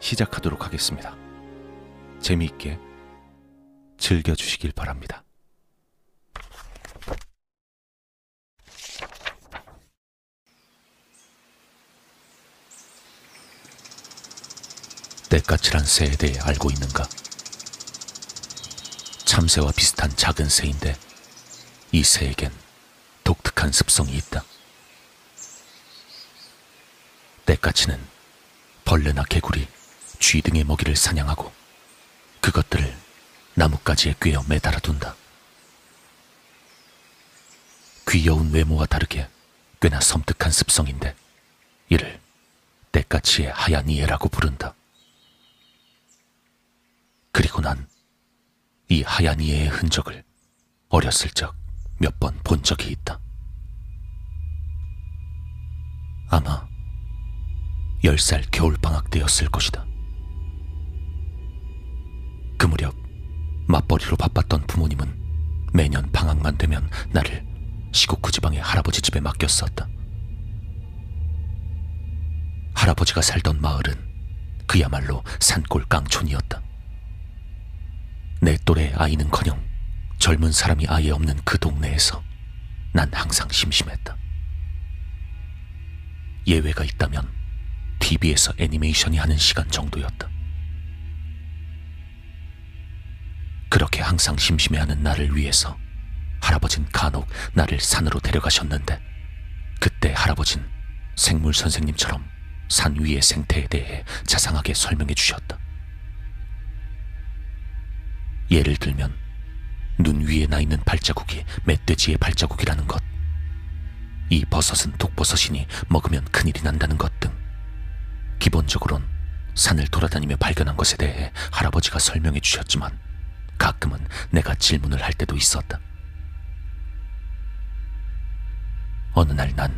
시작하도록 하겠습니다. 재미있게 즐겨주시길 바랍니다. 때까칠한 새에 대해 알고 있는가? 참새와 비슷한 작은 새인데 이 새에겐 독특한 습성이 있다. 때까치는 벌레나 개구리, 쥐 등의 먹이를 사냥하고 그것들을 나뭇가지에 꿰어 매달아 둔다. 귀여운 외모와 다르게 꽤나 섬뜩한 습성인데 이를 때까치의 하얀 이해라고 부른다. 그리고 난 이 하얀 이해의 흔적을 어렸을 적 몇 번 본 적이 있다. 아마 열살 겨울방학 때였을 것이다. 그 무렵 맞벌이로 바빴던 부모님은 매년 방학만 되면 나를 시국 그 지방의 할아버지 집에 맡겼었다. 할아버지가 살던 마을은 그야말로 산골 깡촌이었다. 내 또래 아이는커녕 젊은 사람이 아예 없는 그 동네에서 난 항상 심심했다. 예외가 있다면 TV에서 애니메이션이 하는 시간 정도였다. 그렇게 항상 심심해하는 나를 위해서 할아버진 간혹 나를 산으로 데려가셨는데 그때 할아버진 생물 선생님처럼 산 위의 생태에 대해 자상하게 설명해 주셨다. 예를 들면 눈 위에 나 있는 발자국이 멧돼지의 발자국이라는 것, 이 버섯은 독버섯이니 먹으면 큰일이 난다는 것 등 기본적으론 산을 돌아다니며 발견한 것에 대해 할아버지가 설명해 주셨지만 가끔은 내가 질문을 할 때도 있었다. 어느 날 난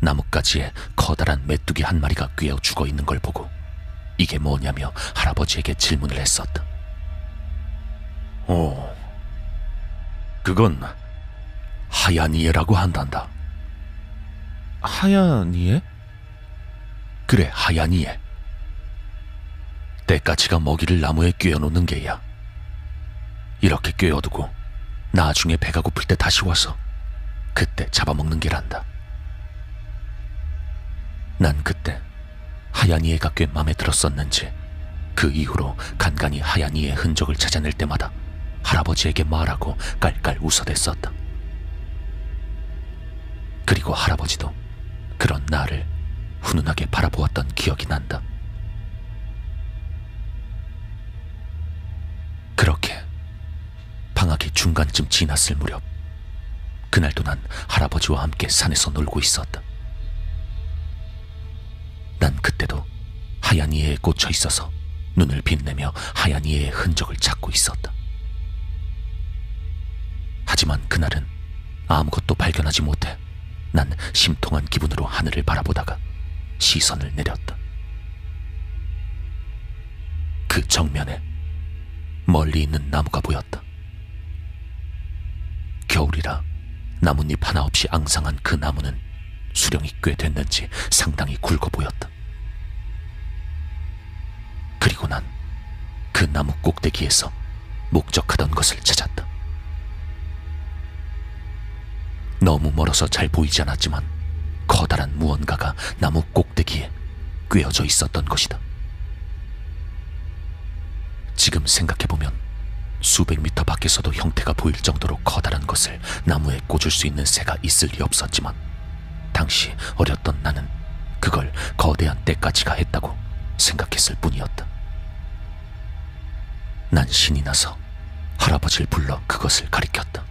나뭇가지에 커다란 메뚜기 한 마리가 꿰어 죽어 있는 걸 보고 이게 뭐냐며 할아버지에게 질문을 했었다. 오, 그건 하얀 이에라고 한단다. 하얀 이에? 그래, 하얀 이에. 때까치가 먹이를 나무에 꿰어놓는 게야. 이렇게 꿰어두고 나중에 배가 고플 때 다시 와서 그때 잡아먹는 게란다. 난 그때 하얀 이에가 꽤 마음에 들었었는지 그 이후로 간간히 하얀 이의 흔적을 찾아낼 때마다 할아버지에게 말하고 깔깔 웃어댔었다. 그리고 할아버지도 그런 나를 훈훈하게 바라보았던 기억이 난다. 중간쯤 지났을 무렵 그날도 난 할아버지와 함께 산에서 놀고 있었다. 난 그때도 하얀 이에 꽂혀 있어서 눈을 빛내며 하얀 이의 흔적을 찾고 있었다. 하지만 그날은 아무것도 발견하지 못해 난 심통한 기분으로 하늘을 바라보다가 시선을 내렸다. 그 정면에 멀리 있는 나무가 보였다. 겨울이라 나뭇잎 하나 없이 앙상한 그 나무는 수령이 꽤 됐는지 상당히 굵어 보였다. 그리고 난 그 나무 꼭대기에서 목적하던 것을 찾았다. 너무 멀어서 잘 보이지 않았지만 커다란 무언가가 나무 꼭대기에 꿰어져 있었던 것이다. 지금 생각해보면 수백 미터 밖에서도 형태가 보일 정도로 커다란 것을 나무에 꽂을 수 있는 새가 있을 리 없었지만 당시 어렸던 나는 그걸 거대한 때까지가 했다고 생각했을 뿐이었다. 난 신이 나서 할아버지를 불러 그것을 가리켰다.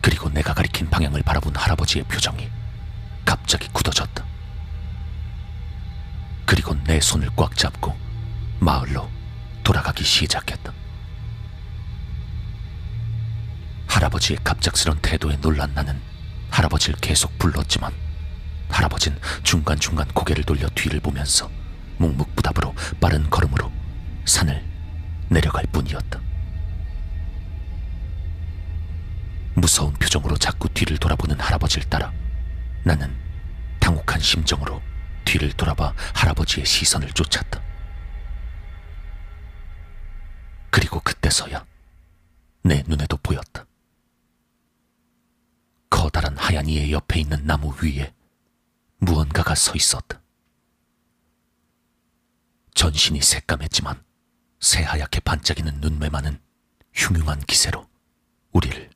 그리고 내가 가리킨 방향을 바라본 할아버지의 표정이 갑자기 굳어졌다. 그리고 내 손을 꽉 잡고 마을로 돌아가기 시작했다. 할아버지의 갑작스런 태도에 놀란 나는 할아버지를 계속 불렀지만 할아버진 중간중간 고개를 돌려 뒤를 보면서 묵묵부답으로 빠른 걸음으로 산을 내려갈 뿐이었다. 무서운 표정으로 자꾸 뒤를 돌아보는 할아버지를 따라 나는 당혹한 심정으로 뒤를 돌아봐 할아버지의 시선을 쫓았다. 그리고 그때서야 내 눈에도 보였다. 커다란 하얀 이의 옆에 있는 나무 위에 무언가가 서 있었다. 전신이 새까맸지만 새하얗게 반짝이는 눈매만은 흉흉한 기세로 우리를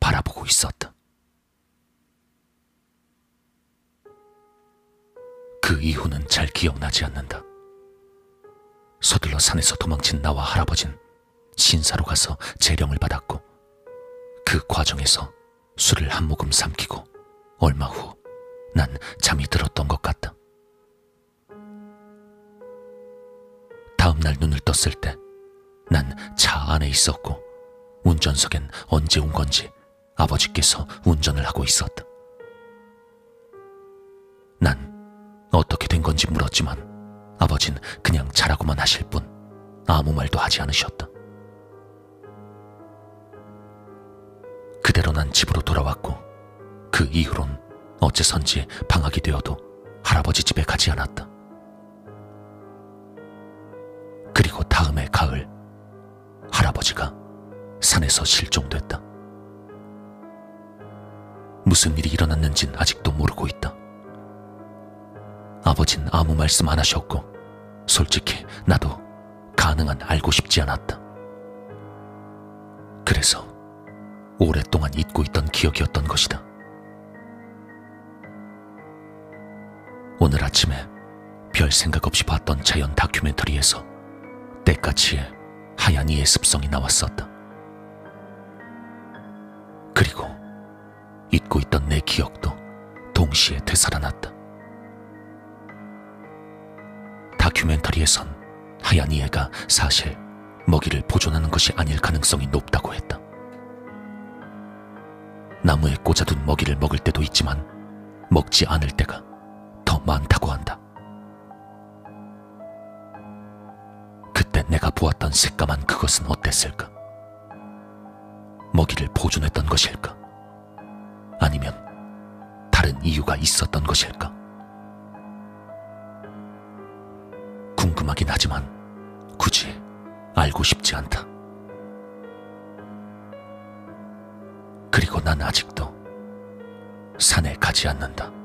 바라보고 있었다. 그 이후는 잘 기억나지 않는다. 서둘러 산에서 도망친 나와 할아버진 신사로 가서 재령을 받았고 그 과정에서 술을 한 모금 삼키고 얼마 후 난 잠이 들었던 것 같다. 다음 날 눈을 떴을 때 난 차 안에 있었고 운전석엔 언제 온 건지 아버지께서 운전을 하고 있었다. 난 어떻게 된 건지 물었지만 아버진 그냥 자라고만 하실 뿐 아무 말도 하지 않으셨다. 그대로 난 집으로 돌아왔고 그 이후론 어째선지 방학이 되어도 할아버지 집에 가지 않았다. 그리고 다음해 가을 할아버지가 산에서 실종됐다. 무슨 일이 일어났는진 아직도 모르고 있다. 아버진 아무 말씀 안 하셨고 솔직히 나도 가능한 알고 싶지 않았다. 그래서 오랫동안 잊고 있던 기억이었던 것이다. 오늘 아침에 별 생각 없이 봤던 자연 다큐멘터리에서 때까치의 하얀 이의 습성이 나왔었다. 그리고 잊고 있던 내 기억도 동시에 되살아났다. 다큐멘터리에선 하얀 이애가 사실 먹이를 보존하는 것이 아닐 가능성이 높다고 했다. 나무에 꽂아둔 먹이를 먹을 때도 있지만 먹지 않을 때가 더 많다고 한다. 그때 내가 보았던 새까만 그것은 어땠을까? 먹이를 보존했던 것일까? 아니면 다른 이유가 있었던 것일까? 궁금하긴 하지만 굳이 알고 싶지 않다. 그리고 난 아직도 산에 가지 않는다.